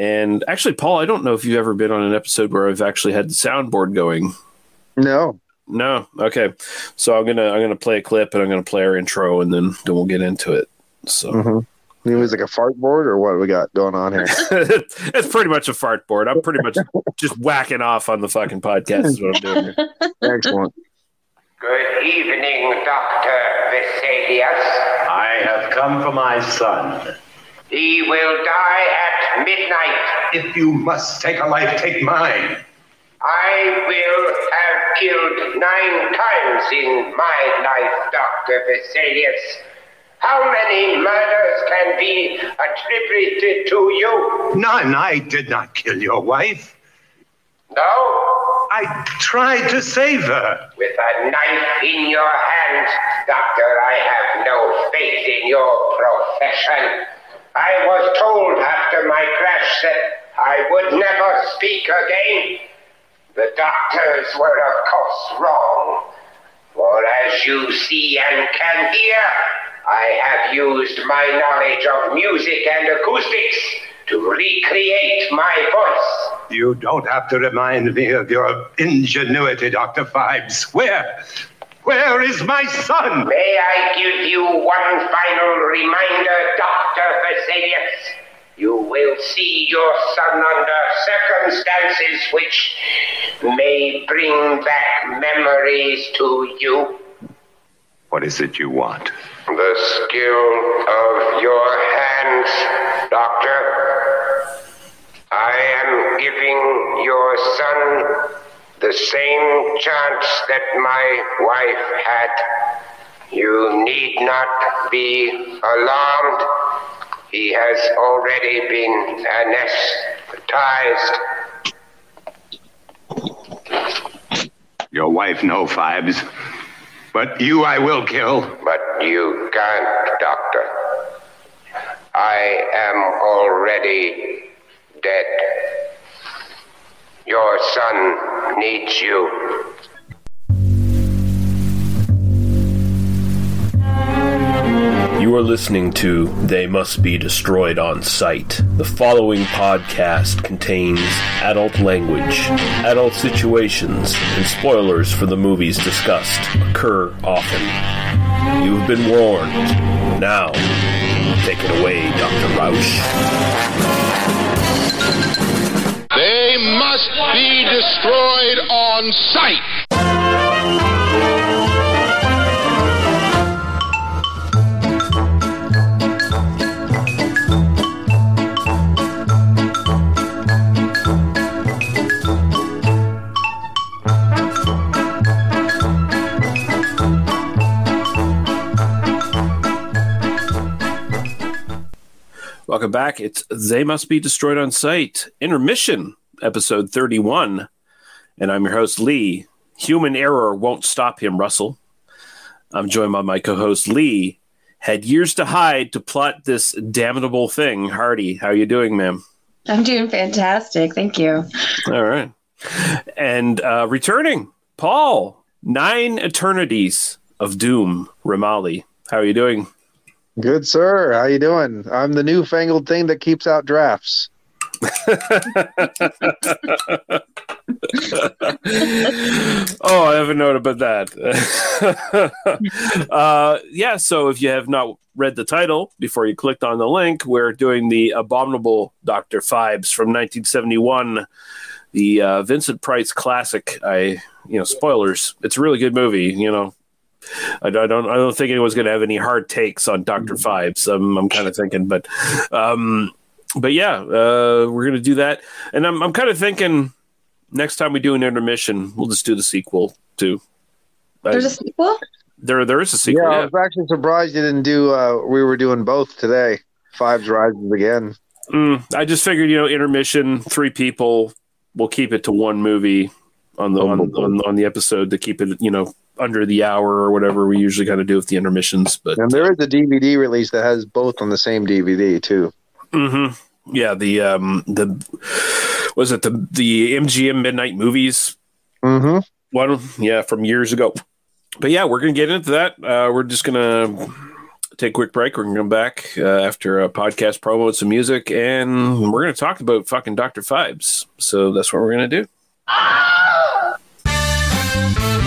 And actually, Paul, I don't know if you've ever been on an episode where I've actually had the soundboard going. No. No. Okay. So I'm gonna I'm gonna play a clip and I'm gonna play our intro and then then we'll get into it. So mm-hmm. it was like a fart board or what we got going on here? it's pretty much a fart board. I'm pretty much just whacking off on the fucking podcast. Is what I'm doing here. Excellent. Good evening, Dr. Vesalius. I have come for my son. He will die at midnight. If you must take a life, take mine. I will have killed nine times in my life, Dr. Vesalius. How many murders can be attributed to you? None. I did not kill your wife. No? I tried to save her. With a knife in your hand, Doctor, I have no faith in your profession. I was told after my crash that I would never speak again. The doctors were, of course, wrong. For as you see and can hear, I have used my knowledge of music and acoustics to recreate my voice. You don't have to remind me of your ingenuity, Dr. Phibes. Where? Where is my son? May I give you one final reminder, Dr. Vesalius? You will see your son under circumstances which may bring back memories to you. What is it you want? The skill of your hands, Doctor. I am giving your son the same chance that my wife had. You need not be alarmed. He has already been anesthetized. Your wife, no, Phibes. But you I will kill. But you can't, Doctor. I am already dead. Your son needs you. You are listening to They Must Be Destroyed on Sight. The following podcast contains adult language, adult situations, and spoilers for the movies discussed occur often. You've been warned. Now, take it away, Dr. Rausch. They must be destroyed on sight. Welcome back. It's They Must Be Destroyed on Sight, intermission, episode 31. And I'm your host, Lee. Human error won't stop him, Russell. I'm joined by my co host, Lee. Had years to hide to plot this damnable thing. Hardy, how are you doing, ma'am? I'm doing fantastic. Thank you. All right. And uh, returning, Paul, Nine Eternities of Doom, Ramali. How are you doing? Good, sir. How you doing? I'm the newfangled thing that keeps out drafts. oh, I have a note about that. uh, yeah, so if you have not read the title before you clicked on the link, we're doing the Abominable Dr. Phibes from 1971, the uh, Vincent Price classic. I, you know, spoilers. It's a really good movie, you know. I, I don't. I don't think anyone's going to have any hard takes on Doctor Phibes. I'm, I'm kind of thinking, but, um, but yeah, uh, we're going to do that. And I'm, I'm kind of thinking next time we do an intermission, we'll just do the sequel too. There's a sequel. There, there is a sequel. Yeah, Yeah, I was actually surprised you didn't do. Uh, we were doing both today. Phibes rises again. Mm, I just figured, you know, intermission, three people. We'll keep it to one movie on the on, on, on the episode to keep it, you know, under the hour or whatever we usually kind of do with the intermissions. But And there is a DVD release that has both on the same DVD too. Mm-hmm. Yeah, the um the was it the the MGM Midnight Movies Mm-hmm. one? Yeah, from years ago. But yeah, we're gonna get into that. Uh, we're just gonna take a quick break. We're going to come back uh, after a podcast promo with some music, and we're going to talk about fucking Dr. Phibes. So that's what we're going to do.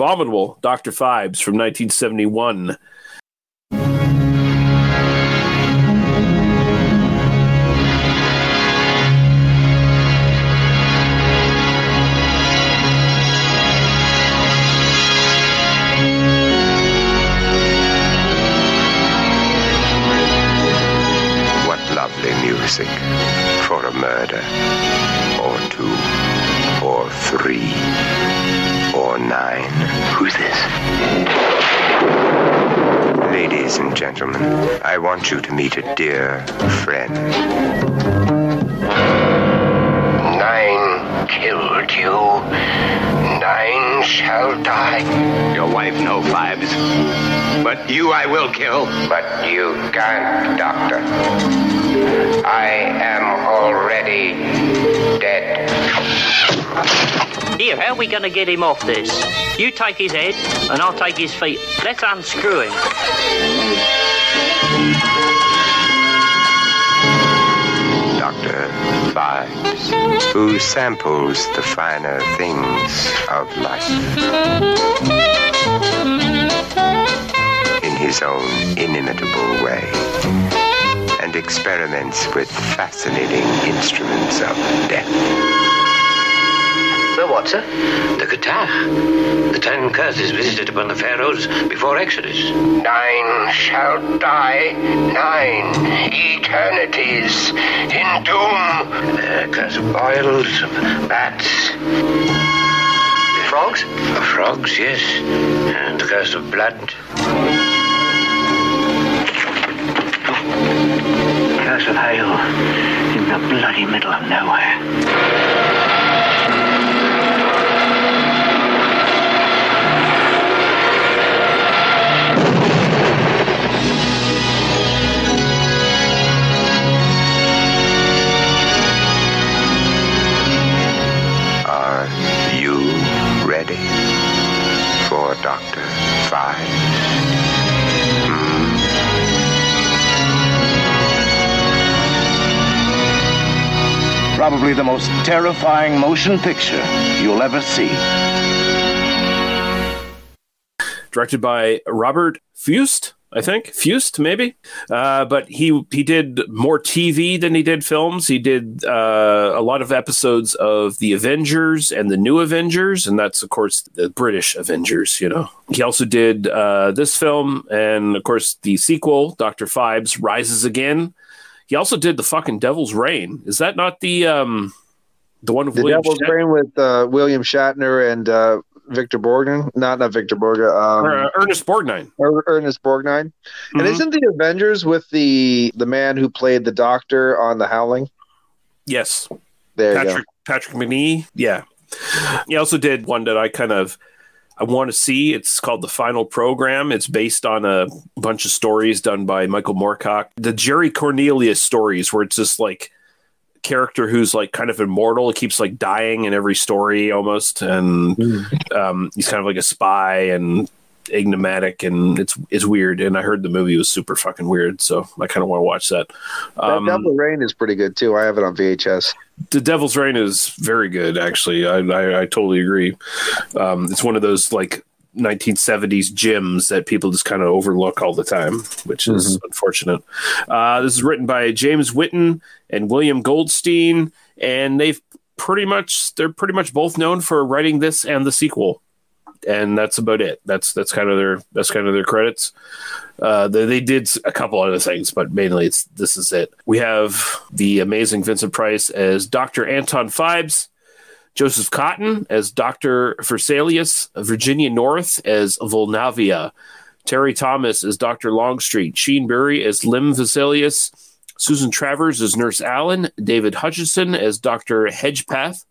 Abominable Dr. Phibes from 1971. What lovely music want you to meet a dear friend. Nine, killed you. Nine shall die. Your wife, no, Phibes. But you I will kill. But you can't, Doctor. I am already dead. Here, how are we going to get him off this? You take his head, and I'll take his feet. Let's unscrew him. Dr. Phibes, who samples the finer things of life in his own inimitable way and experiments with fascinating instruments of death. The what, sir? The guitar. The ten curses visited upon the pharaohs before Exodus. Nine shall die. Nine eternities in doom. The curse of boils, of bats. Frogs? Of frogs, yes. And the curse of blood. Curse of hail in the bloody middle of nowhere. Ready for Dr. Five? Hmm. Probably the most terrifying motion picture you'll ever see. directed by Robert Fuest, I think Fuest, maybe. Uh, but he he did more TV than he did films. He did uh, a lot of episodes of the Avengers and the New Avengers, and that's of course the British Avengers. You know, he also did uh, this film, and of course the sequel, Doctor Phibes Rises Again. He also did the fucking Devil's Rain. Is that not the um the one with The William Devil's Shatner? Rain with uh, William Shatner and uh, Victor Borgnine. Not not Victor Borgnine. Um, Or, uh, Ernest Borgnine. Er- Ernest Borgnine. And Mhm. isn't the Avengers with the the man who played the Doctor on The Howling? Yes. There you Patrick Patrick Macnee. Yeah. He also did one that I kind of I want to see. It's called The Final Program. It's based on a bunch of stories done by Michael Moorcock. The Jerry Cornelius stories where it's just like character who's like kind of immortal. He keeps like dying in every story almost, and um, he's kind of like a spy and enigmatic, and it's it's weird. And I heard the movie was super fucking weird, so I kind of want to watch that. go. Um, that Devil Rain is pretty good too. I have it on VHS. the Devil's Rain is very good, actually. I I, I totally agree. Um, it's one of those like 1970s gems that people just kind of overlook all the time, which is unfortunate. Uh, this is written by James Whiton and William Goldstein, and they've pretty much they're pretty much both known for writing this and the sequel. And that's about it. That's that's kind of their that's kind of their credits. Uh, they, they did a couple other things, but mainly it's this is it. We have the amazing Vincent Price as Dr. Anton Phibes, Joseph Cotten as Dr. Vesalius, Virginia North as Vulnavia, Terry Thomas as Dr. Longstreet, Sheen Bury as Lem Vesalius, Susan Travers as Nurse Allen, David Hutcheson as Dr. Hedgepath,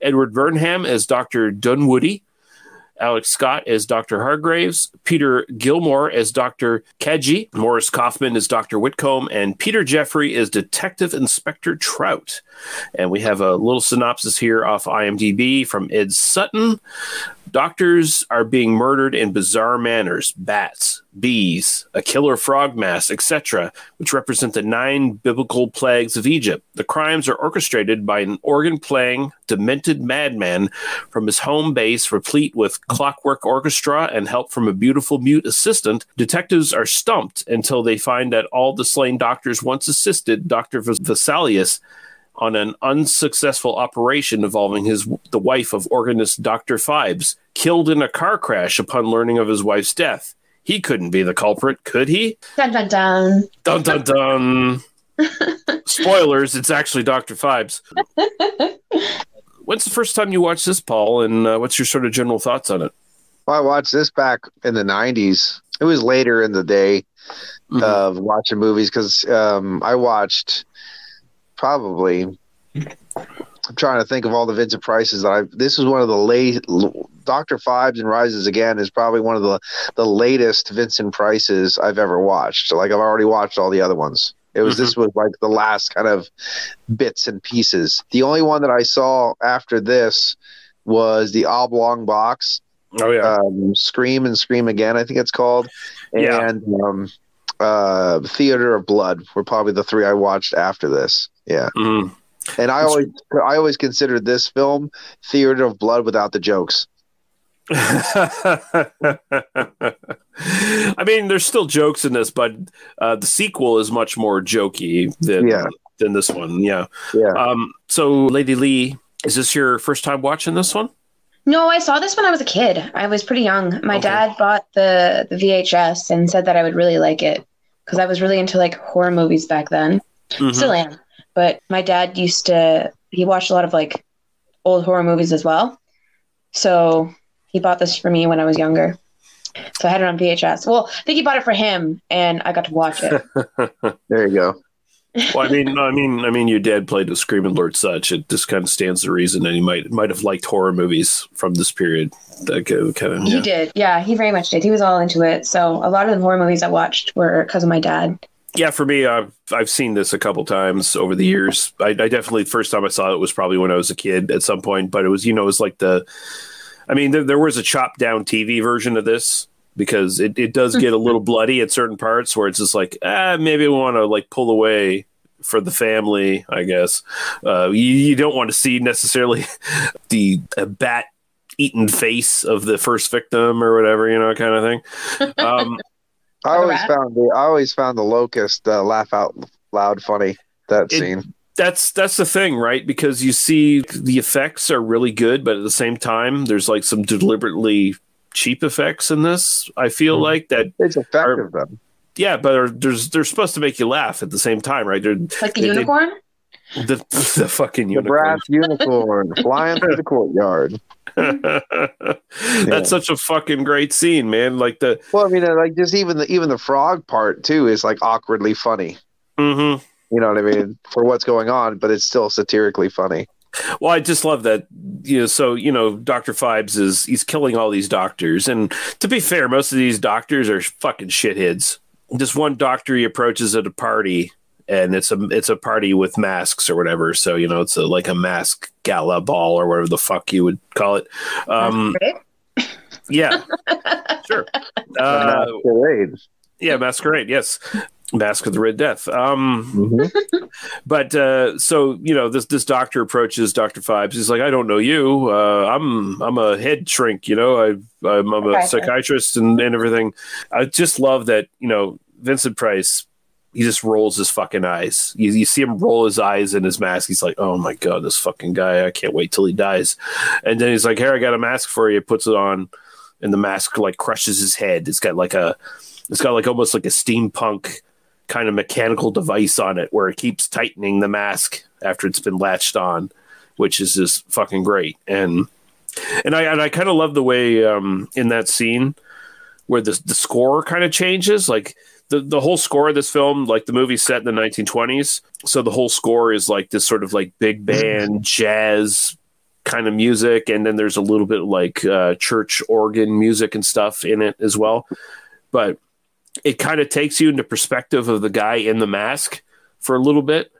Edward Burnham as Dr. Dunwoody, Alex Scott as Dr. Hargraves, Peter Gilmore as Dr. Kaji, Morris Kaufman as Dr. Whitcomb, and Peter Jeffrey as Detective Inspector Trout. And we have a little synopsis here off IMDb from Ed Sutton. Doctors are being murdered in bizarre manners bats, bees, a killer frog mass, etc., which represent the nine biblical plagues of Egypt. The crimes are orchestrated by an organ playing, demented madman from his home base, replete with clockwork orchestra and help from a beautiful mute assistant. Detectives are stumped until they find that all the slain doctors once assisted Dr. Vesalius on an unsuccessful operation involving his the wife of organist Dr. Phibes, killed in a car crash upon learning of his wife's death. He couldn't be the culprit, could he? Dun dun dun. Dun dun dun. Spoilers, it's actually Dr. Phibes. When's the first time you watched this, Paul, and uh, what's your sort of general thoughts on it? Well, I watched this back in the '90s. It was later in the day Mm-hmm. of watching movies because um, I watched probably I'm trying to think of all the Vincent Prices that I. This is one of the late. Doctor Phibes and Rises Again is probably one of the the latest Vincent Prices I've ever watched. Like I've already watched all the other ones. It was this was like the last kind of bits and pieces. The only one that I saw after this was the oblong box. Oh yeah, um, Scream and Scream Again. I think it's called. Yeah. And um, uh, Theater of Blood were probably the three I watched after this. Yeah. Mm-hmm. And I always I always considered this film Theater of Blood without the jokes. I mean, there's still jokes in this, but uh, the sequel is much more jokey than Yeah. than this one. Yeah. Yeah. Um. So, Lady Lee, is this your first time watching this one? No, I saw this when I was a kid. I was pretty young. My dad bought the the VHS and said that I would really like it because I was really into like horror movies back then. Mhm. Still am. But my dad used to he watched a lot of like old horror movies as well. So he bought this for me when I was younger. So I had it on VHS. Well, I think he bought it for him and I got to watch it. There you go. Well, I mean, I mean, I mean, your dad played with Screaming Lord Sutch. It just kind of stands to reason that he might might have liked horror movies from this period. That kind of, He did. Yeah, he very much did. He was all into it. So a lot of the horror movies I watched were because of my dad. Yeah, for me, I've I've seen this a couple times over the years. I, I definitely the first time I saw it was probably when I was a kid at some point, but it was you know it was like the, I mean there, there was a chopped down TV version of this because it, it does get a little bloody at certain parts where it's just like ah maybe we want to like pull away for the family I guess uh, you, you don't want to see necessarily the bat eaten face of the first victim or whatever you know kind of thing. Um, I always found the I always found the locust uh, laugh out loud funny. That It- scene. that's that's the thing, right? Because you see the effects are really good, but at the same time, there's like some deliberately cheap effects in this. I feel like that it's effective though. Yeah, but are, there's they're supposed to make you laugh at the same time, right? They're Like the they- they- unicorn? The the fucking The unicorn. brass unicorn flying through the courtyard. That's such a fucking great scene, man. Like the Well, I mean, uh, like just even the even the frog part too is like awkwardly funny. Mm-hmm. You know what I mean for what's going on, but it's still satirically funny. Well, I just love that. You know, so you know, Doctor Phibes is he's killing all these doctors, and to be fair, most of these doctors are fucking shitheads. This one doctor he approaches at a party, and it's a it's a party with masks or whatever. So you know, it's a, like a mask gala ball or whatever the fuck you would call it. Um, yeah, sure. Uh, Masquerade. yeah, masquerade. Yes, mask of the red death. Um, Mm-hmm. but uh, so you know, this this doctor approaches Doctor Phibes. He's like, "I don't know you. Uh, I'm I'm a head shrink. You know, I, I'm, I'm a Okay. psychiatrist and, and everything. I just love that. You know, Vincent Price. He just rolls his fucking eyes. You, you see him roll his eyes in his mask. He's like, "Oh my god, this fucking guy! I can't wait till he dies." And then he's like, "Here, I got a mask for you." Puts it on, and the mask like crushes his head. It's got like a, it's got like almost like a steampunk kind of mechanical device on it where it keeps tightening the mask after it's been latched on, which is just fucking great. And and I and I kind of love the way um, in that scene where the the score kind of changes, like. The, the whole score of this film, like the movie set in the 1920s, so the whole score is like this sort of like big band jazz kind of music, and then there's a little bit like uh, church organ music and stuff in it as well. But it kind of takes you into perspective of the guy in the mask for a little bit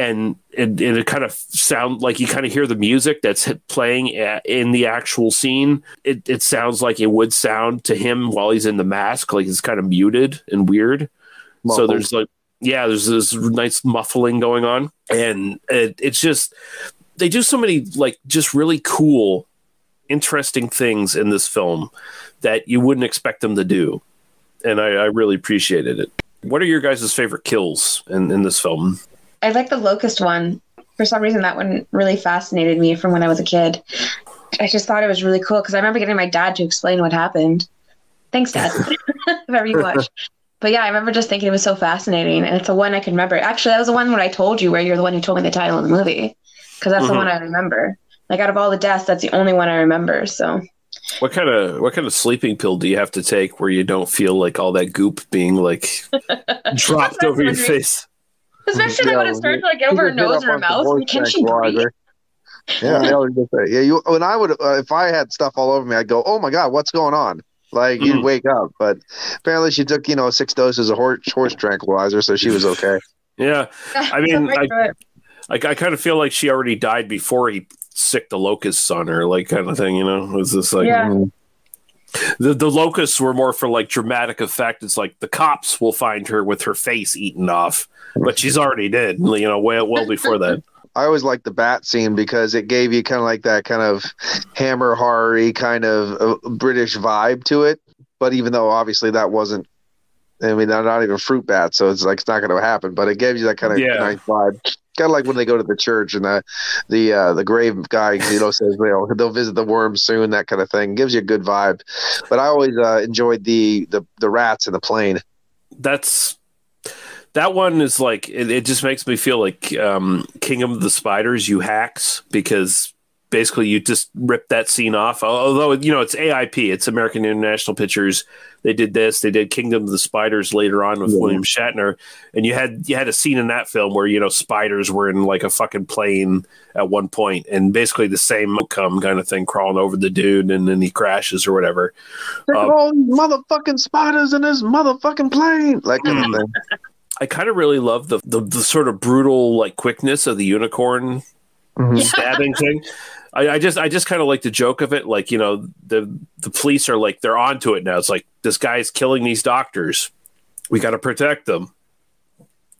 and it, it kind of sound like you kind of hear the music that's playing a- in the actual scene it, it sounds like it would sound to him while he's in the mask like it's kind of muted and weird so there's like yeah there's this nice muffling going on and it, it's just they do so many like just really cool interesting things in this film that you wouldn't expect them to do and I, I really appreciated it. What are your guys' favorite kills in, in this film? I like the locust one. For some reason, that one really fascinated me from when I was a kid. I just thought it was really cool because I remember getting my dad to explain what happened. Thanks, Dad. Whoever you watch. But yeah, I remember just thinking it was so fascinating, and it's the one I can remember. Actually, that was the one where I told you where you're the one who told me the title of the movie, because that's the Mhm. one I remember. Like out of all the deaths, that's the only one I remember. So What kind of what kind of sleeping pill do you have to take where you don't feel like all that goop being like dropped over your face? Especially like when it starts to like get over her nose or her mouth. Can she breathe? Yeah, they always just say, yeah. You when I would uh, if I had stuff all over me, I'd go, "Oh my god, what's going on?" Like you'd Mhm. wake up. But apparently, she took you know six doses of horse, horse tranquilizer, so she was okay. Yeah, I mean, Right I, through it. like I kind of feel like she already died before he sicked the locusts on her, like kind of thing. You know, it was this like Yeah. The the locusts were more for like dramatic effect. It's like the cops will find her with her face eaten off, but she's already dead. You know, well well before that. I always liked the bat scene because it gave you kind of like that kind of hammer horror kind of uh, British vibe to it. But even though obviously that wasn't, I mean, they're not even fruit bats, so it's like it's not going to happen. But it gave you that kind of Yeah. nice vibe. Kind of like when they go to the church and the the uh, the grave guy, you know, says you know they'll visit the worms soon, that kind of thing. Gives you a good vibe. But I always uh, enjoyed the, the the rats in the plane. That's that one is like it, it just makes me feel like um, Kingdom of the Spiders, you hacks, because basically you just rip that scene off. Although you know it's AIP, it's American International Pictures. They did this. They did Kingdom of the Spiders later on with Yeah. William Shatner, and you had you had a scene in that film where you know spiders were in like a fucking plane at one point, and basically the same outcome kind of thing, crawling over the dude, and then he crashes or whatever. Um, all these motherfucking spiders in this motherfucking plane, like kind Mm. of thing. I kind of really love the, the the sort of brutal like quickness of the unicorn stabbing thing. I, I just I just kind of like the joke of it. Like you know the the police are like they're onto it now. It's like this guy's killing these doctors. We got to protect them.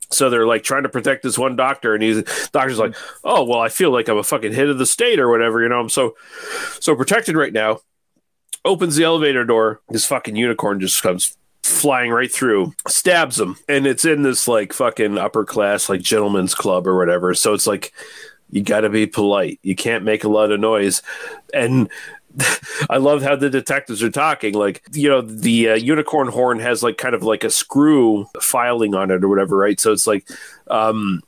So they're like trying to protect this one doctor, and he's doctor's like, oh well, I feel like I'm a fucking hit of the state or whatever. You know, I'm so so protected right now. Opens the elevator door. This fucking unicorn just comes flying right through, stabs him, and it's in this like fucking upper class like gentleman's club or whatever. So it's like you got to be polite. You can't make a lot of noise, and I love how the detectives are talking. Like you know, the uh, unicorn horn has like kind of like a screw filing on it or whatever, right? So it's like. um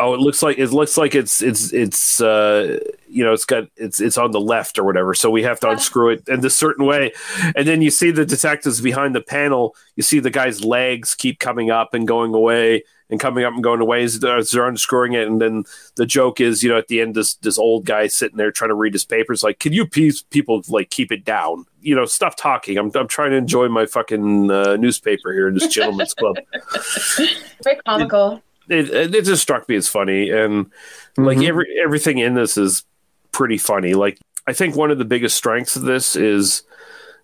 Oh, it looks like it looks like it's it's it's uh you know it's got it's it's on the left or whatever. So we have to unscrew it in this certain way, and then you see the detectives behind the panel. You see the guy's legs keep coming up and going away, and coming up and going away as they're, unscrewing it. And then the joke is, you know, at the end, this this old guy sitting there trying to read his papers, like, can you please people like keep it down? You know, stop talking. I'm I'm trying to enjoy my fucking uh, newspaper here in this gentleman's club Very comical. it, it it just struck me as funny and like Mhm. every everything in this is pretty funny like i think one of the biggest strengths of this is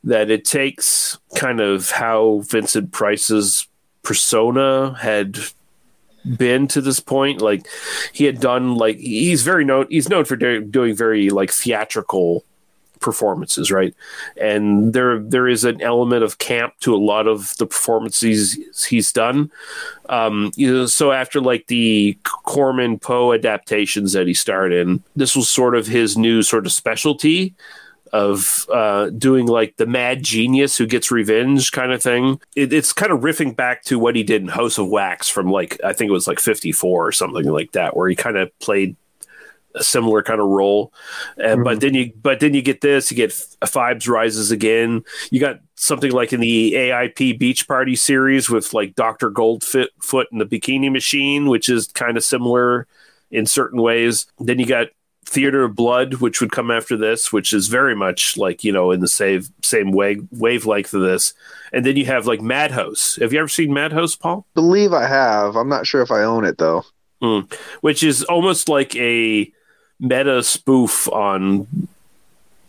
that it takes kind of how vincent price's persona had been to this point like he had done like he's very known he's known for do, doing very like theatrical performances right and there there is an element of camp to a lot of the performances he's done um you know so after like the corman poe adaptations that he starred in this was sort of his new sort of specialty of uh, doing like the mad genius who gets revenge kind of thing. It, it's kind of riffing back to what he did in House of Wax from like I think it was like fifty four or something like that, where he kind of played a similar kind of role. Uh, But then you but then you get this, you get F- Phibes rises again. You got something like in the AIP Beach Party series with like Doctor Goldfoot Foot and the Bikini Machine, which is kind of similar in certain ways. Then you got Theater of Blood, which would come after this, which is very much like you know in the same same wave wavelength of this. And then you have like Madhouse. Have you ever seen Madhouse, Paul? Believe I have. I'm not sure if I own it though. Mm. Which is almost like a meta spoof on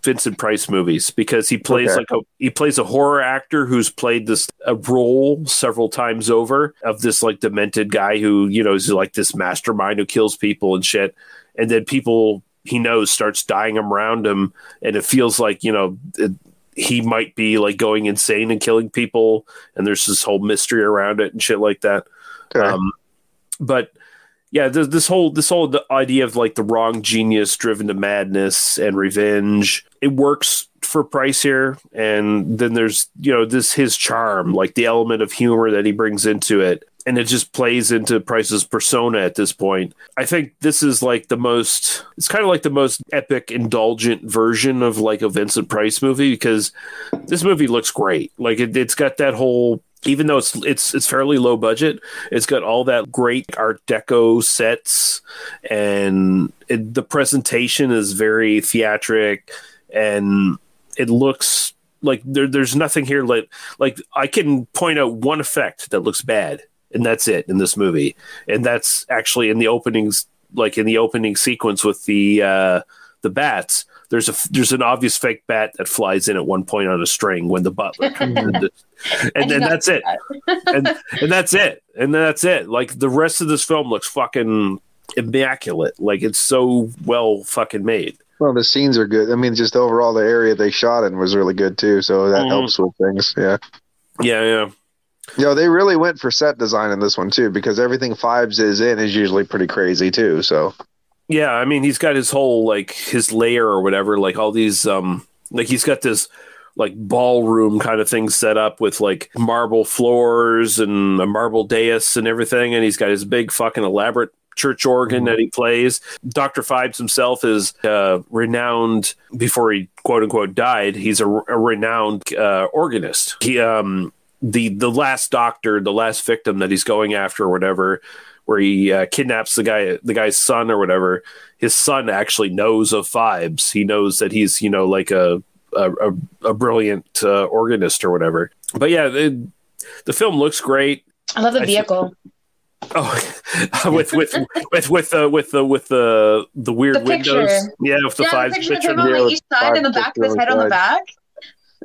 Vincent Price movies because he plays Okay. like a he plays a horror actor who's played this a role several times over of this like demented guy who you know is like this mastermind who kills people and shit, and then people he knows starts dying around him, and it feels like you know. It, he might be like going insane and killing people, and there's this whole mystery around it and shit like that. Um, but yeah, this, this whole this whole idea of like the wrong genius driven to madness and revenge, it works for Price here. And then there's you know this his charm, like the element of humor that he brings into it, and it just plays into Price's persona at this point. I think this is like the most. It's kind of like the most epic, indulgent version of like a Vincent Price movie because this movie looks great. Like it, it's got that whole even though it's it's it's fairly low budget, it's got all that great Art Deco sets, and it, the presentation is very theatric, and it looks like there, there's nothing here like like I can point out one effect that looks bad, and that's it in this movie, and that's actually in the openings, like in the opening sequence with the uh, the bats. There's a there's an obvious fake bat that flies in at one point on a string when the butler comes in and then that's it and and that's it and that's it like the rest of this film looks fucking immaculate like it's so well fucking made Well, the scenes are good. I mean, just overall, the area they shot in was really good too. So that Mhm. helps with things. Yeah. yeah yeah You know, they really went for set design in this one too, because everything Phibes is in is usually pretty crazy too. So yeah i mean he's got his whole like his layer or whatever like all these um like he's got this like ballroom kind of thing set up with like marble floors and a marble dais and everything and he's got his big fucking elaborate church organ that he plays. Dr phibes himself is uh, renowned before he quote unquote died he's a, a renowned uh, organist. He um the the last doctor the last victim that he's going after or whatever where he uh, kidnaps the guy the guy's son or whatever his son actually knows of Phibes. He knows that he's you know like a a, a, a brilliant uh, organist or whatever. But yeah, the, the film looks great. I love the I thi- vehicle. Oh, with with with with the with the with the the weird The windows. Yeah, with the yeah, five the picture of picture. him on like each side and the back of his head on the back.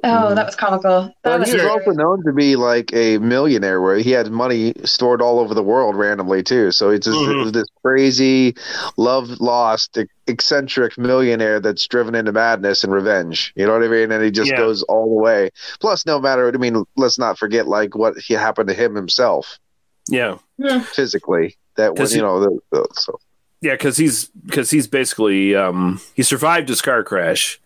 Oh, that was comical. That But was he was also known to be like a millionaire, where he had money stored all over the world randomly too. So it's just Mhm. this crazy, love lost, eccentric millionaire that's driven into madness and revenge. You know what I mean? And he just Yeah. goes all the way. Plus, no matter. I mean, let's not forget like what he happened to him himself Yeah, yeah. physically. That was, you know the, the so. yeah, because he's because he's basically um, he survived his car crash,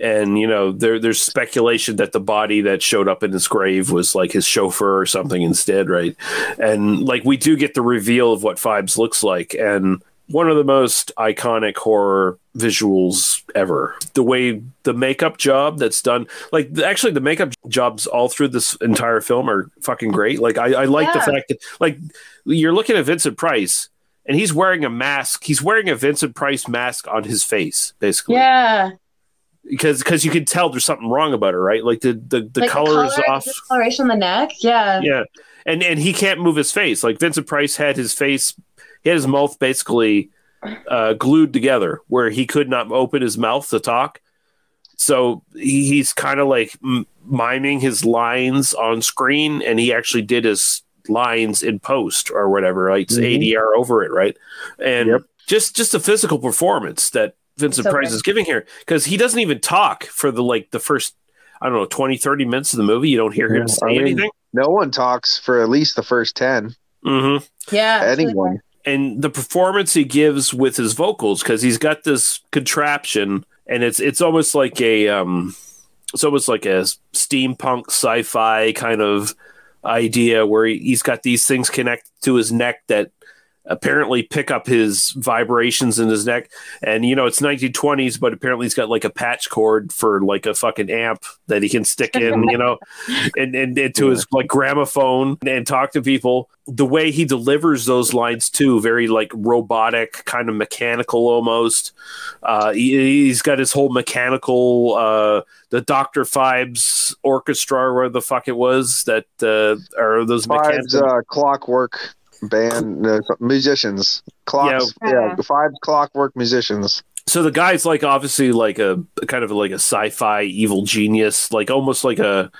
and you know there there's speculation that the body that showed up in his grave was like his chauffeur or something instead, right? And like we do get the reveal of what Phibes looks like, and one of the most iconic horror visuals ever. The way the makeup job that's done, like actually the makeup jobs all through this entire film are fucking great. Like I, I like the fact that like you're looking at Vincent Price and he's wearing a mask. He's wearing a Vincent Price mask on his face, basically. Yeah. Because because you can tell there's something wrong about her, right? Like the the, the Like color is color, off. Discoloration on the neck. Yeah. Yeah. And and he can't move his face. Like Vincent Price had his face he had his mouth basically uh, glued together where he could not open his mouth to talk. So he, he's kind of like m- miming his lines on screen, and he actually did his lines in post or whatever, like Mhm. ADR over it, right? And just just a physical performance that Vincent So Price good. is giving here because he doesn't even talk for the like the first I don't know 20 30 minutes of the movie. You don't hear him Yeah, say I mean, anything. No one talks for at least the first ten. Mm-hmm. Yeah. it's really Anyone. and the performance he gives with his vocals because he's got this contraption and it's it's almost like a um it's almost like a steampunk sci-fi kind of idea where he, he's got these things connected to his neck that apparently pick up his vibrations in his neck. And you know it's 1920s but apparently he's got like a patch cord for like a fucking amp that he can stick in you know and, and into his like gramophone and talk to people. The way he delivers those lines too very like robotic kind of mechanical almost. Uh he, he's got his whole mechanical uh the dr phibes orchestra or where the fuck it was that uh are those Five's mechanical uh, clockwork band uh, musicians. Clocks, Yeah. yeah, five clockwork musicians. so the guy's like obviously like a kind of like a sci-fi evil genius like almost like a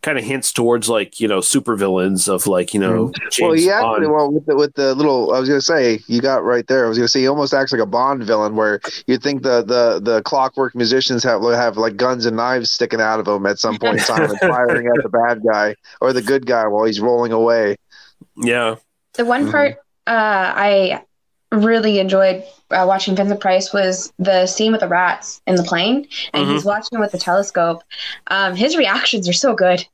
kind of hints towards like you know supervillains of like you know James Mm-hmm. well, he Bond. actually, well, with the, with the little, I was gonna say, you got right there. I was gonna say, he almost acts like a Bond villain, where you'd think the the the clockwork musicians have have like guns and knives sticking out of them at some point in time and firing at the bad guy or the good guy while he's rolling away. yeah The one Mhm. part uh, I really enjoyed uh, watching Vincent Price was the scene with the rats in the plane, and Mhm. he's watching with the telescope. Um, his reactions are so good.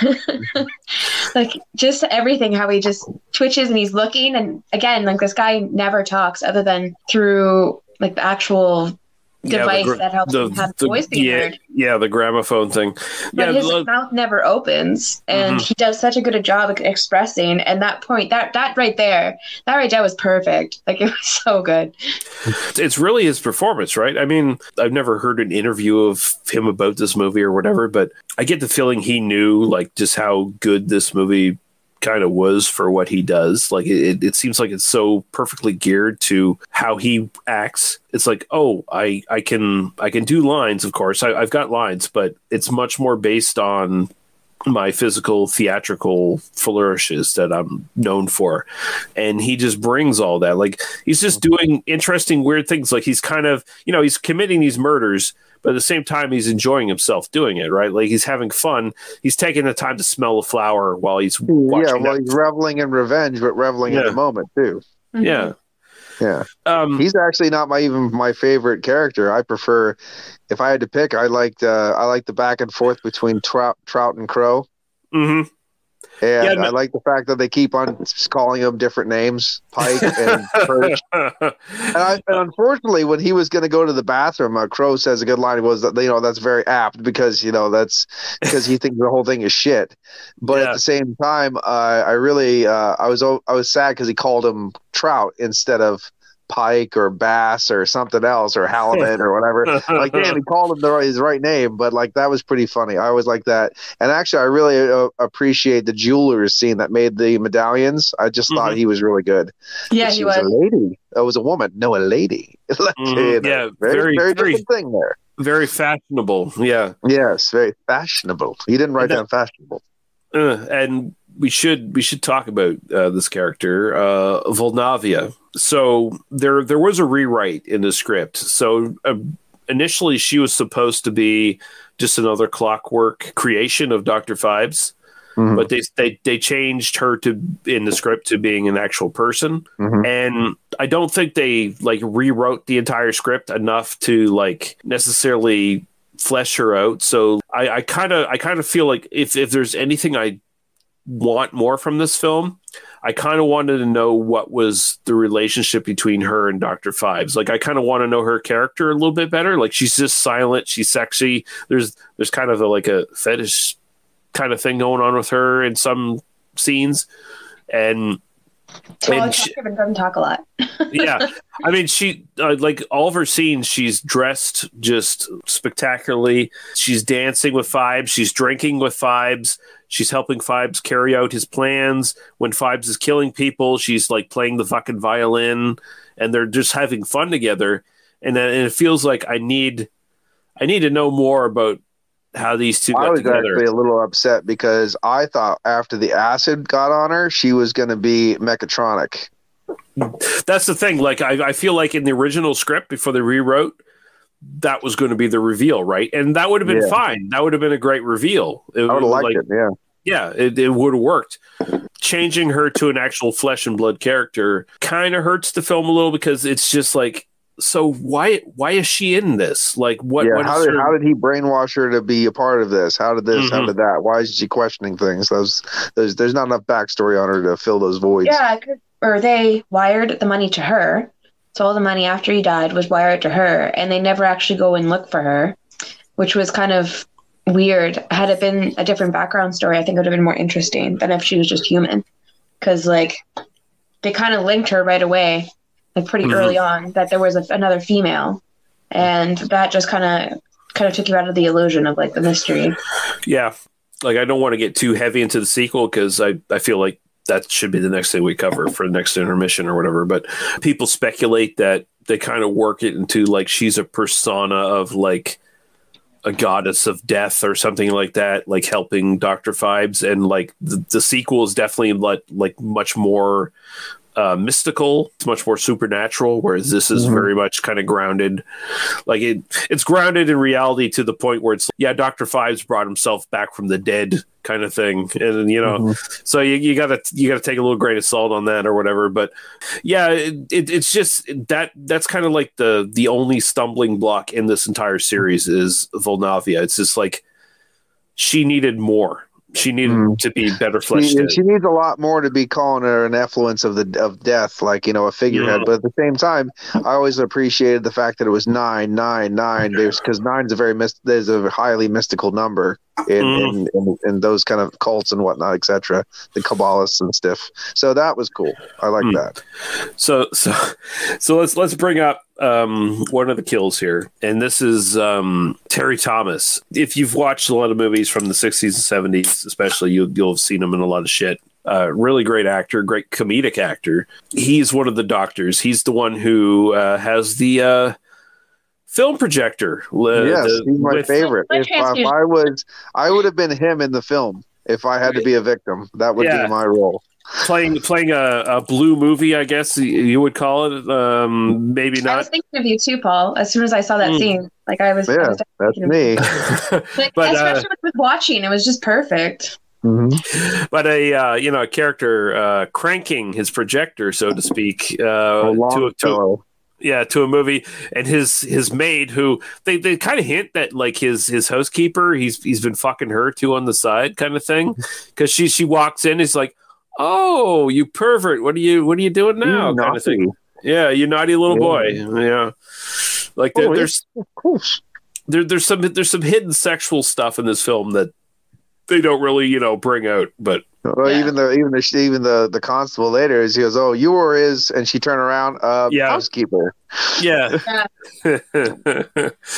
like just everything, how he just twitches and he's looking, and again, like this guy never talks other than through like the actual Yeah, the device gr- that helps the- him have the- the voice being yeah, heard. Yeah, the gramophone thing. But yeah, his mouth never opens, and Mhm. he does such a good job of expressing. And that point, that that right there, that right there was perfect. Like it was so good. it's really his performance, right? I mean, I've never heard an interview of him about this movie or whatever, but I get the feeling he knew like just how good this movie kind of was for what he does. Like it, it seems like it's so perfectly geared to how he acts. It's like, oh, I I can I can do lines, of course. I, I've got lines, but it's much more based on my physical theatrical flourishes that I'm known for. And he just brings all that. Like he's just mm-hmm. doing interesting, weird things. Like he's kind of, you know, he's committing these murders, but at the same time he's enjoying himself doing it, right? Like he's having fun. He's taking the time to smell a flower while he's yeah, watching well, that. he's reveling in revenge, but reveling in the moment too. Yeah. Mm-hmm. Yeah. Um, He's actually not my even my favorite character. I prefer, if I had to pick, I liked uh, I like the back and forth between Trout, Trout and Crow, Mm-hmm. And Yeah, no- I like the fact that they keep on calling him different names, Pike and Perch. and, I, and unfortunately, when he was going to go to the bathroom, uh, Crow says a good line. Was that you know that's very apt because you know that's because he thinks the whole thing is shit. But at the same time, uh, I really uh, I was I was sad because he called him Trout instead of Pike or Bass or something else or Halibut or whatever. like, damn, he called him the right, his right name, but like that was pretty funny. I always like that, and actually, I really uh, appreciate the jewelers scene that made the medallions. I just thought Mhm. he was really good. Yeah, she he was, was. a lady. It was a woman, no, a lady. like, Mhm. you know, Yeah, very, very- very, very- different thing there. Very fashionable. Yeah. Yes, very fashionable. He didn't write And down fashionable. Uh, and we should we should talk about uh, this character, uh, Vulnavia. So there there was a rewrite in the script. So uh, initially she was supposed to be just another clockwork creation of Doctor Phibes, Mhm. but they, they they changed her to in the script to being an actual person. Mhm. And I don't think they like rewrote the entire script enough to like necessarily flesh her out. So I kind of I kind of feel like if if there's anything I want more from this film, I kind of wanted to know what was the relationship between her and Doctor Phibes. Like I kind of want to know her character a little bit better. Like she's just silent, she's sexy. There's there's kind of a, like a fetish kind of thing going on with her in some scenes, and Well, and she- doesn't talk a lot. yeah i mean she uh, like all of her scenes she's dressed just spectacularly she's dancing with phibes she's drinking with phibes she's helping phibes carry out his plans when phibes is killing people she's like playing the fucking violin and they're just having fun together and then and it feels like i need i need to know more about how these two I was together actually a little upset because I thought after the acid got on her, she was going to be mechatronic. That's the thing. Like I, I feel like in the original script before they rewrote, that was going to be the reveal, right? And that would have been Yeah. fine. That would have been a great reveal. It I would have liked like- it. Yeah. Yeah, it, it would have worked. Changing her to an actual flesh and blood character kind of hurts the film a little because it's just like, so why why is she in this? Like what? yeah. what How is did her- how did he brainwash her to be a part of this? How did this? How Mhm. did that? Why is she questioning things? Those there's there's not enough backstory on her to fill those voids. Yeah, 'cause- or they wired the money to her. So all the money after he died was wired to her, and they never actually go and look for her, which was kind of weird. Had it been a different background story, I think it would have been more interesting than if she was just human. Because like they kind of linked her right away, like pretty Mhm. early on, that there was a, another female, and that just kind of kind of took you out of the illusion of like the mystery. Yeah, like I don't want to get too heavy into the sequel because I I feel like that should be the next thing we cover for the next intermission or whatever. But people speculate that they kind of work it into like she's a persona of like a goddess of death or something like that, like helping Doctor Phibes, and like the, the sequel is definitely like like much more uh, mystical. It's much more supernatural, whereas this is Mhm. very much kind of grounded. Like it, it's grounded in reality to the point where it's yeah, Doctor Phibes brought himself back from the dead, kind of thing, and you know, so you, you gotta you gotta take a little grain of salt on that or whatever. But yeah, it, it, it's just that that's kind of like the the only stumbling block in this entire series is Vulnavia. It's just like she needed more. She needed to be better fleshed She, she needs a lot more to be calling her an effluence of the of death, like you know a figurehead. Yeah. But at the same time, I always appreciated the fact that it was nine, nine, nine. Because nine is a very myst- there's a highly mystical number in, Mm. in, in in those kind of cults and whatnot, etc. The Kabbalists and stuff. So that was cool. I like Mm. that. So so so let's let's bring up um, one of the kills here, and this is um, Terry Thomas. If you've watched a lot of movies from the '60s and '70s, especially, you, you'll have seen him in a lot of shit. Uh, really great actor, great comedic actor. He's one of the doctors. He's the one who uh, has the uh, film projector. uh, yes, the- he's my with- favorite. If, if I was, I would have been him in the film. If I had to be a victim, that would Yeah. be my role. Playing playing a, a blue movie, I guess you- you would call it. Um, maybe not. I was thinking of you too, Paul. As soon as I saw that Mm. scene, like I was, I Yeah, was that's me. Like, But, uh, especially with watching, it was just perfect. Mm-hmm. but a uh, you know a character uh, cranking his projector, so to speak, uh, to, a, to yeah to a movie, and his his maid who they, they kind of hint that like his his housekeeper he's he's been fucking her too on the side kind of thing because she she walks in he's like oh you pervert. What are you what are you doing now You kind of thing. Yeah you naughty little boy. Yeah. Like there, Oh, there's of course. there, there's some there's some hidden sexual stuff in this film that they don't really you know bring out but Well, even the even the even the the constable later is he goes, "Oh, you were his," and she turned around, uh, Yeah. housekeeper. yeah.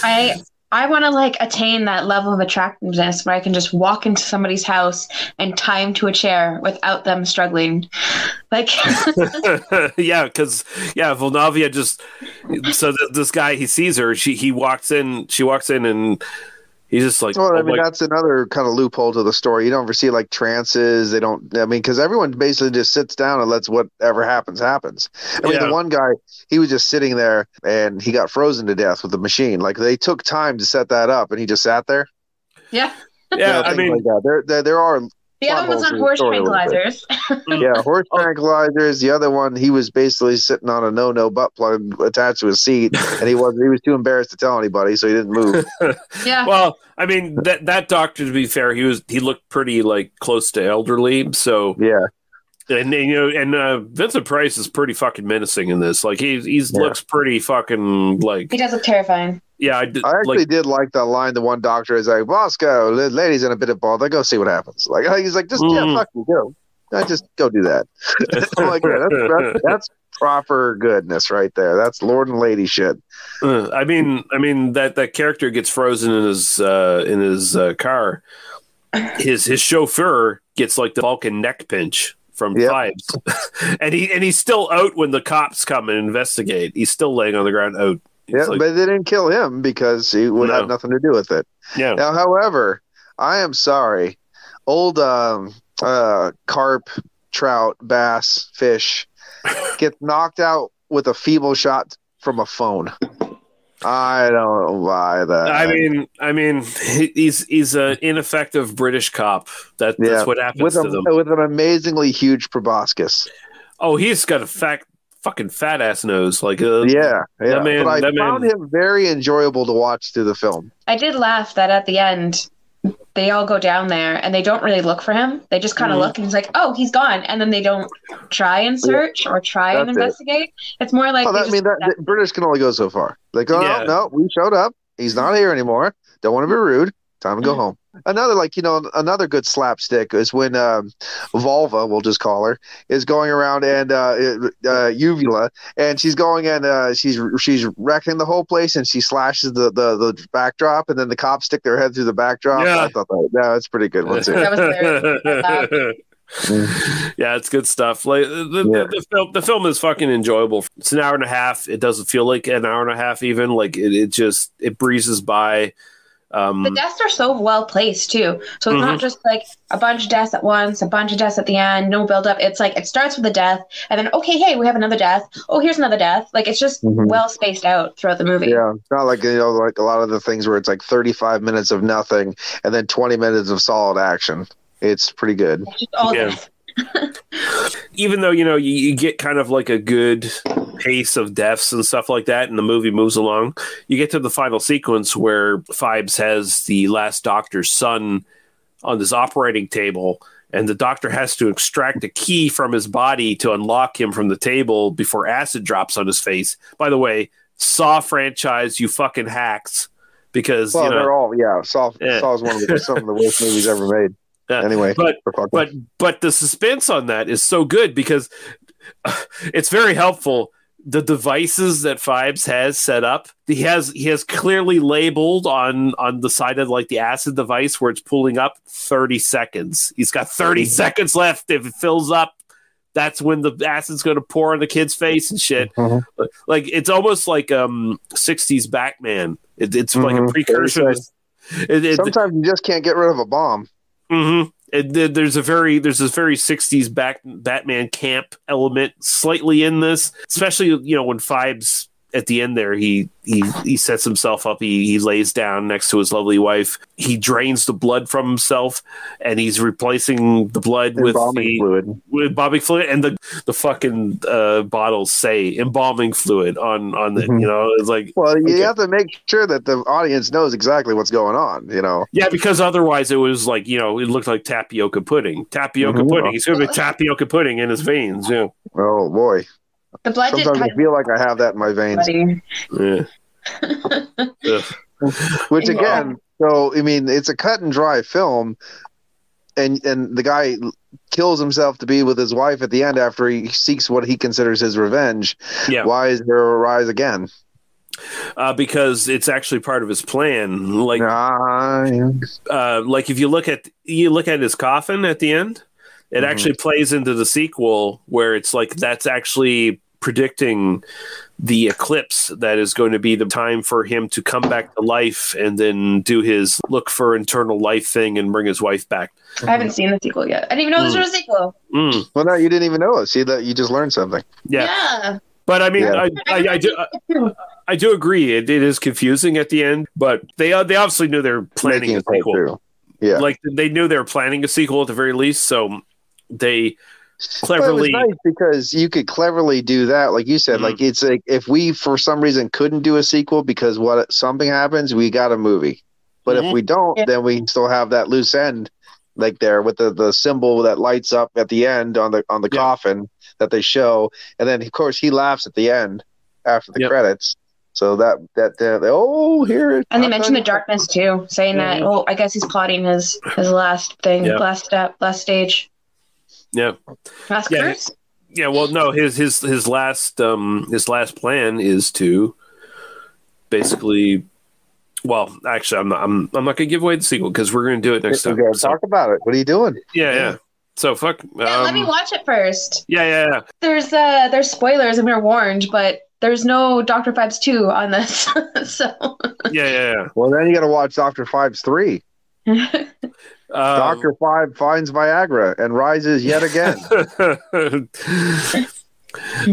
I I want to like attain that level of attractiveness where I can just walk into somebody's house and tie them to a chair without them struggling. Like, yeah, because yeah, Vulnavia just so th- this guy he sees her. She he walks in. She walks in and he's just like, Well, I mean, my- that's another kind of loophole to the story. You don't ever see like trances. They don't. I mean, because everyone basically just sits down and lets whatever happens happens. I mean, the one guy he was just sitting there and he got frozen to death with the machine. Like they took time to set that up, and he just sat there. yeah. You yeah. know, I mean, like that. There, there, there are. The other one's plot on horse in the story a little bit. tranquilizers. Yeah, horse tranquilizers. The other one, he was basically sitting on a no-no butt plug attached to his seat, and he was he was too embarrassed to tell anybody, so he didn't move. yeah. well, I mean that that doctor to be fair, he was he looked pretty like close to elderly. So yeah, and, and, you know, and uh, Vincent Price is pretty fucking menacing in this. Like he he's Yeah. looks pretty fucking like he does look terrifying. yeah. I, did, I actually like did like that line. The one doctor is like, "Bosco, la- lady's in a bit of bother. Go see what happens." Like he's like, "Just Mm. yeah, fuck you, go." I just go do that. I'm like, yeah, that's, that's, that's proper goodness right there. That's Lord and Lady shit. Uh, I mean, I mean that that character gets frozen in his uh, in his uh, car. His his chauffeur gets like the Vulcan neck pinch from Yep. And he and he's still out when the cops come and investigate. He's still laying on the ground out. He's Yeah, like- but they didn't kill him because he would No. have nothing to do with it. yeah, Now, however, I am sorry. Old um, uh, carp, trout, bass, fish gets knocked out with a feeble shot from a phone. I don't buy that. I mean, I mean, he's he's an ineffective British cop. That that's Yeah, what happens with, to a, them. with an amazingly huge proboscis. Oh, he's got a fat fucking fat ass nose. Like uh, Yeah, yeah. that man, but I that found man, him very enjoyable to watch through the film. I did laugh that at the end they all go down there and they don't really look for him. They just kind of Mhm. look and he's like, "Oh, he's gone," and then they don't try and search or try and That's it. investigate. It's more like Oh, that, I mean, that, the British can only go so far. Like, oh, Yeah. no, no, we showed up. He's not here anymore. Don't want to be rude. Time to go home. Another, like, you know, another good slapstick is when um, Volva, we'll just call her, is going around and uh, uh, Uvula, and she's going and uh, she's she's wrecking the whole place, and she slashes the, the, the backdrop, and then the cops stick their head through the backdrop. Yeah. I thought that, yeah, that's pretty good one, too. That was very- yeah, it's good stuff. Like the, the, the film, the film is fucking enjoyable. It's an hour and a half. It doesn't feel like an hour and a half. Even like it, it just it breezes by. Um, the deaths are so well placed too. So it's Mhm. not just like a bunch of deaths at once, a bunch of deaths at the end, no build up. It's like it starts with a death, and then okay, hey, we have another death. Oh, here's another death. Like it's just Mhm. well spaced out throughout the movie. Yeah, it's not like you know, like a lot of the things where it's like 35 minutes of nothing and then 20 minutes of solid action. It's pretty good. Just all Yeah. even though you know you, you get kind of like a good pace of deaths and stuff like that, and the movie moves along, you get to the final sequence where Phibes has the last Doctor's son on this operating table, and the doctor has to extract a key from his body to unlock him from the table before acid drops on his face. By the way, Saw franchise, you fucking hacks, because Well, you know they're all yeah. Saw Yeah. Saw is one of the, some of the worst movies ever made. Anyway, but but but the suspense on that is so good because it's very helpful. The devices that Phibes has set up, he has he has clearly labeled on on the side of like the acid device where it's pulling up thirty seconds. He's got 30 seconds left. If it fills up, that's when the acid's going to pour on the kid's face and shit. Like it's almost like um '60s Batman. It, it's like a Mhm. precursor. It, it, sometimes you just can't get rid of a bomb. Mm-hmm. There's a very there's this very 60s back, Batman camp element slightly in this, especially you know when Phibes at the end there he he he sets himself up he he lays down next to his lovely wife he drains the blood from himself and he's replacing the blood with Embalming the fluid. with embalming fluid and the the fucking uh, bottles say embalming fluid on on it you know it's like Well, you okay. have to make sure that the audience knows exactly what's going on. You know. Yeah, because otherwise it was like you know it looked like tapioca pudding. Tapioca Mhm. pudding. He's gonna be tapioca pudding in his veins. Yeah. Oh boy. The blood did Sometimes I feel like I have that in my veins. Yeah. Ugh. Which again, so I mean, it's a cut and dry film, and and the guy kills himself to be with his wife at the end after he seeks what he considers his revenge. Yeah. Why is there a rise again? uh, because it's actually part of his plan. Like, Ah, yeah. uh, like if you look at you look at his coffin at the end, it Mm-hmm. actually plays into the sequel where it's like that's actually predicting the eclipse that is going to be the time for him to come back to life and then do his look for internal life thing and bring his wife back. I haven't seen the sequel yet. I didn't even know there was a sequel. Mm, Well, no, you didn't even know it. See that you just learned something. yeah. Yeah. But I mean, Yeah. I, I, I do. I, I do agree. It, it is confusing at the end, but they uh, they obviously knew they were planning Making a sequel. Yeah. Like they knew they were planning a sequel at the very least, so they But it was cleverly. nice because you could cleverly do that, like you said. Mm-hmm. Like it's like if we for some reason couldn't do a sequel because what something happens, we got a movie. But Mhm. if we don't, then we still have that loose end, like there with the, the symbol that lights up at the end on the on the coffin that they show, and then of course he laughs at the end after the Yep. credits. So that that uh, they, oh here it- And they mentioned the done. darkness too, saying that. Mhm. Oh, I guess he's plotting his his last thing, Yeah. last step, last stage, yeah, last Yeah, curse. yeah. Well, no, his his his last um his last plan is to basically. Well, actually, I'm not. I'm, I'm not going to give away the sequel because we're going to do it next We time. So, talk about it. What are you doing? yeah, yeah. So fuck. Yeah, let me um, watch it first. Yeah, yeah, yeah. There's uh there's spoilers and we are warned, but there's no Doctor Phibes two on this, so Yeah, yeah, Well, then you got to watch Doctor Phibes three. yeah. Um, Doctor Five finds Viagra and rises yet again.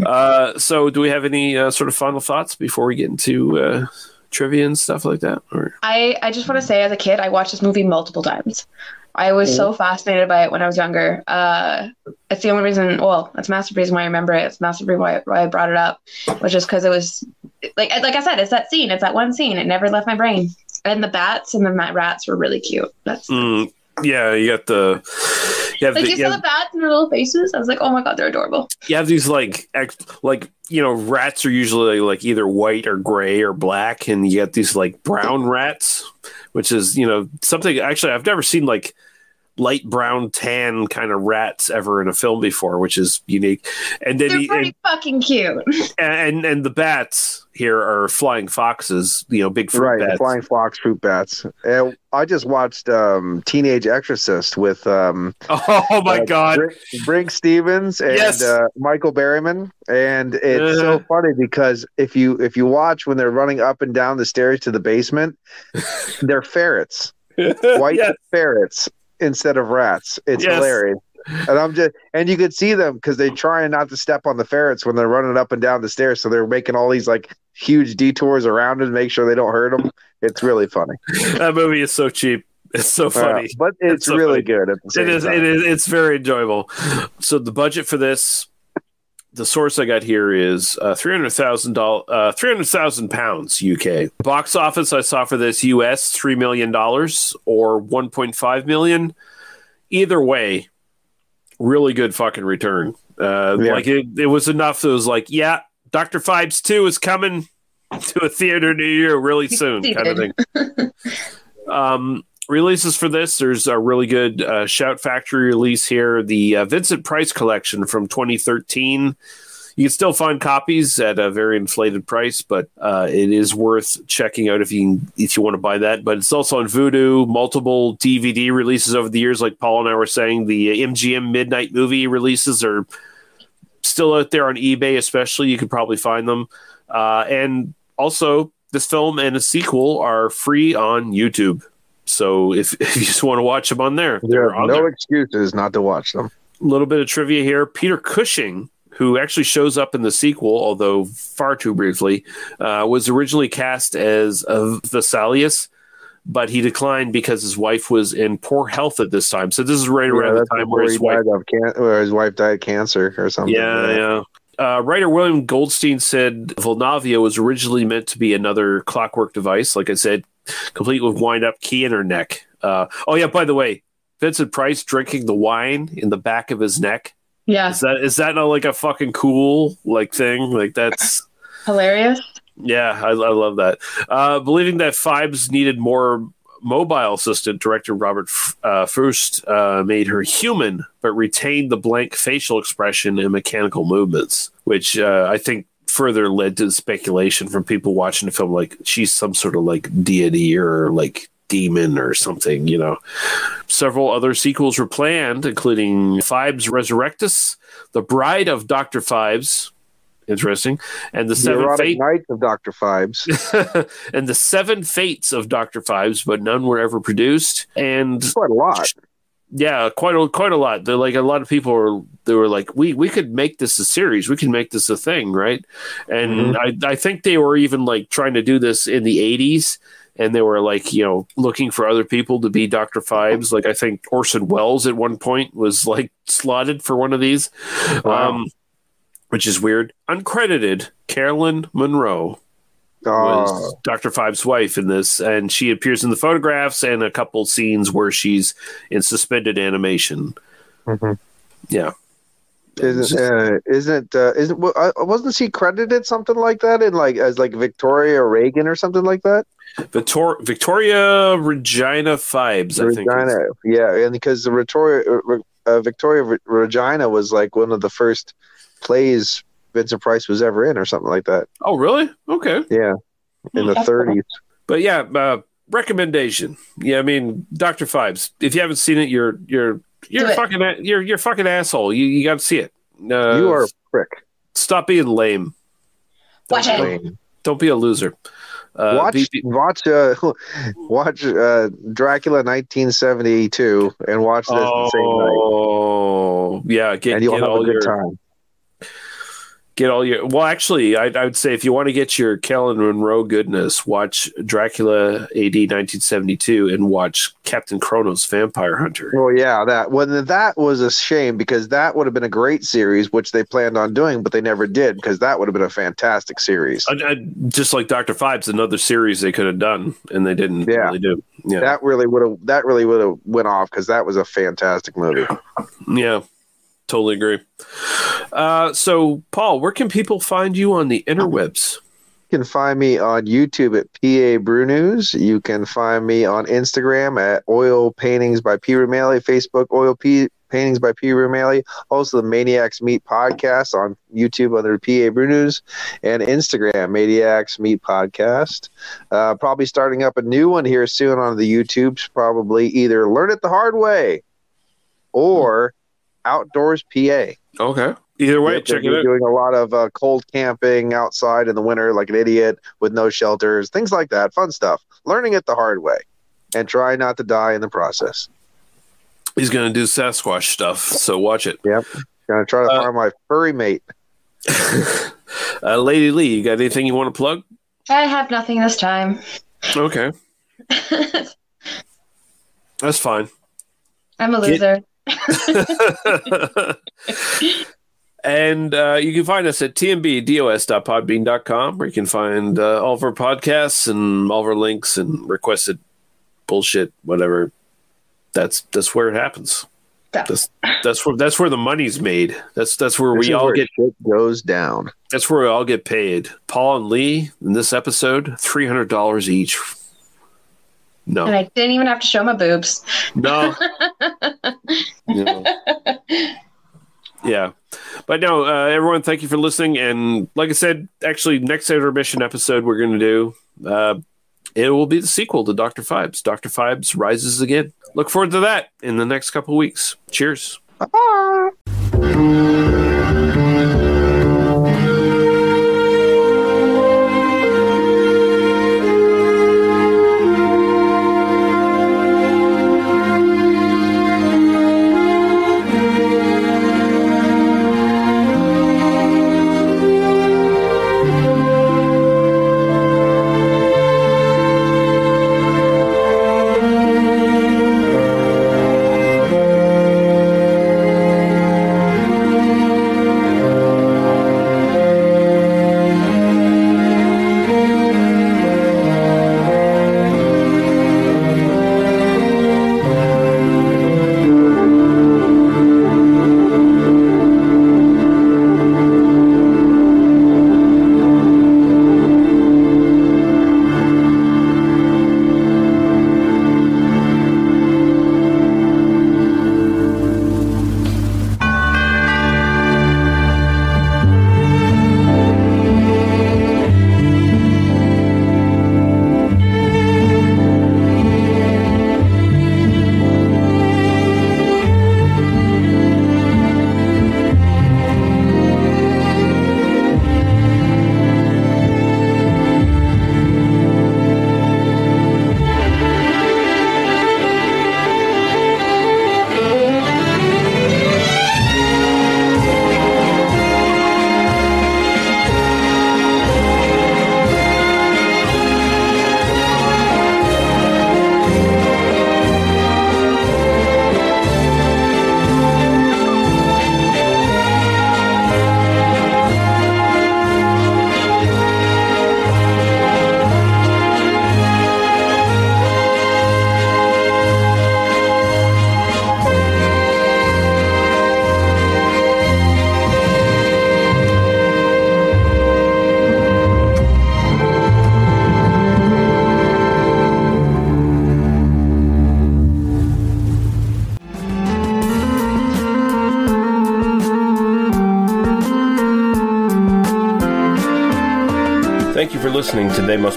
uh, so, do we have any uh, sort of final thoughts before we get into uh, trivia and stuff like that? Or I I just want to say as a kid I watched this movie multiple times. I was so fascinated by it when I was younger. Uh, it's the only reason. Well, that's a massive reason why I remember it. It's a massive reason why, why I brought it up, which is because it was like like I said, it's that scene. It's that one scene. It never left my brain. And the bats and the rats were really cute. That's Mm, yeah, you got the you have like the, you you saw have, the bats and their little faces. I was like, oh my god, they're adorable. you have these like ex, like you know rats are usually like either white or gray or black, and you get these like brown rats, which is you know something. Actually, I've never seen like light brown tan kind of rats ever in a film before, which is unique. And then They're he, pretty fucking cute. and and the bats here are flying foxes, you know, big fruit right, bats. flying fox fruit bats. And I just watched um, Teenage Exorcist with um, Oh my uh, god! Brinke, Brinke Stevens and Yes. uh, Michael Berryman, and it's so Uh. funny because if you if you watch when they're running up and down the stairs to the basement, they're ferrets, white Yes. ferrets instead of rats. It's Yes. hilarious. And I'm just, and you could see them because they're trying not to step on the ferrets when they're running up and down the stairs. So they're making all these like huge detours around it to make sure they don't hurt them. It's really funny. that movie is so cheap. It's so funny. Uh, but it's, so really funny. good at the same It is. time. It is. It's very enjoyable. So the budget for this the source I got here is uh, three hundred thousand dollars, uh, three hundred thousand pounds UK. Box office I saw for this US three million dollars or one point five million. Either way, really good fucking return. Uh, Yeah. Like it, it was enough that it was like, yeah, Doctor Phibes two is coming to a theater near you really soon, kind of thing. Um, releases for this there's a really good uh, Shout Factory release here, the uh, Vincent Price collection from 2013. You can still find copies at a very inflated price, but uh, it is worth checking out if you if you want to buy that. But it's also on Vudu. Multiple DVD releases over the years, like Paul and I were saying. The MGM Midnight Movie releases are still out there on eBay, especially. You could probably find them. Uh, and also, this film and a sequel are free on YouTube. So if, if you just want to watch them on there, There they're no there. excuses not to watch them. A little bit of trivia here. Peter Cushing, who actually shows up in the sequel, although far too briefly, uh, was originally cast as uh, Vesalius, but he declined because his wife was in poor health at this time. So this is right Yeah, around the time where his wife died of can- or his wife died of cancer or something. yeah, yeah. Uh, writer William Goldstein said Vulnavia was originally meant to be another clockwork device, like I said, complete with wind up key in her neck. Uh, oh, yeah, by the way, Vincent Price drinking the wine in the back of his neck. Yeah. Is that is that not like a fucking cool like thing? Like that's Hilarious. yeah, I, I love that. Uh, believing that Phibes needed more mobile assistant, director Robert F- uh, uh, made her human, but retained the blank facial expression and mechanical movements, which uh, I think further led to speculation from people watching the film like she's some sort of like deity or like demon or something, you know. Several other sequels were planned, including Phibes Resurrectus, The Bride of Dr. Phibes, interesting, and The The Seven erotic Fate nights of Doctor Phibes. and the seven fates of Doctor Phibes, but none were ever produced. And quite a lot. Yeah, quite a quite a lot. They're like a lot of people were they were like, we we could make this a series, we can make this a thing, right? And I I think they were even like trying to do this in the eighties. And they were like, you know, looking for other people to be Dr. Phibes. Like, I think Orson Welles at one point was like slotted for one of these, um, which is weird. Uncredited Caroline Munro was Dr. Phibes' wife in this, and she appears in the photographs and a couple scenes where she's in suspended animation. Yeah. Isn't uh, isn't uh, isn't uh, wasn't she credited something like that in like as like Victoria Reagan or something like that? Victor- Victoria Regina Phibes, I think. Yeah, and because the Victoria uh, Victoria Re- Regina was like one of the first plays Vincent Price was ever in or something like that. Oh, really? Okay. Yeah, in the That's cool. 30s. But yeah, uh, recommendation. Yeah, I mean, Doctor Phibes. If you haven't seen it, you're you're you're Do fucking a- you're you're fucking asshole. You you got to see it. Uh, you are a prick. Stop being lame. Watch Don't, it. don't, don't be a loser. Uh, watch be- watch uh, watch uh, Dracula 1972 and watch this the same night. Oh, yeah. Get, And you'll get have a good your time. Get all your. Well, actually, I, I would say if you want to get your Caroline Munro goodness, watch Dracula AD 1972 and watch Captain Kronos Vampire Hunter. Well, yeah, that when that was a shame because that would have been a great series, which they planned on doing, but they never did because that would have been a fantastic series. I, I, just like Doctor Phibes, another series they could have done, and they didn't Yeah. really do. Yeah, That really would have that really would have went off because that was a fantastic movie. yeah, totally agree. Uh, so, Paul, where can people find you on the interwebs? You can find me on YouTube at PA Brew News. You can find me on Instagram at Oil Paintings by P. Romali, Facebook Oil P. Paintings by P. Romali, also the Maniacs Meat podcast on YouTube under PA Brew News, and Instagram Maniacs Meat Podcast. Uh, probably starting up a new one here soon on the YouTubes. Probably either Learn It the Hard Way or Outdoors PA. Okay. Either way, Yep, check they're it out. Doing a lot of uh, cold camping outside in the winter, like an idiot with no shelters, things like that. Fun stuff. Learning it the hard way, and try not to die in the process. He's going to do Sasquatch stuff, so watch it. Yep. Gonna try to find my furry mate. Uh, Lady Lee, you got anything you want to plug? I have nothing this time. Okay, that's fine. I'm a Get- loser. And uh, you can find us at tmbdos.podbean.com, where you can find uh, all of our podcasts and all of our links and requested bullshit, whatever. That's that's where it happens. That's that's where that's where the money's made. That's that's where This we all where get shit goes down. That's where we all get paid. Paul and Lee in this episode, three hundred dollars each. No, And I didn't even have to show my boobs. no, no. yeah, but no, uh, everyone, thank you for listening. And like I said, actually, next intermission episode we're going to do, uh, it will be the sequel to Doctor Phibes. Doctor Phibes rises again. Look forward to that in the next couple weeks. Cheers. Thank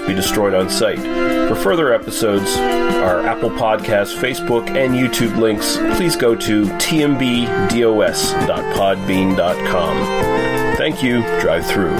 Be Destroyed on site. For further episodes, our Apple Podcast, Facebook, and YouTube links, please go to tmbdos.podbean.com. Thank you. Drive through.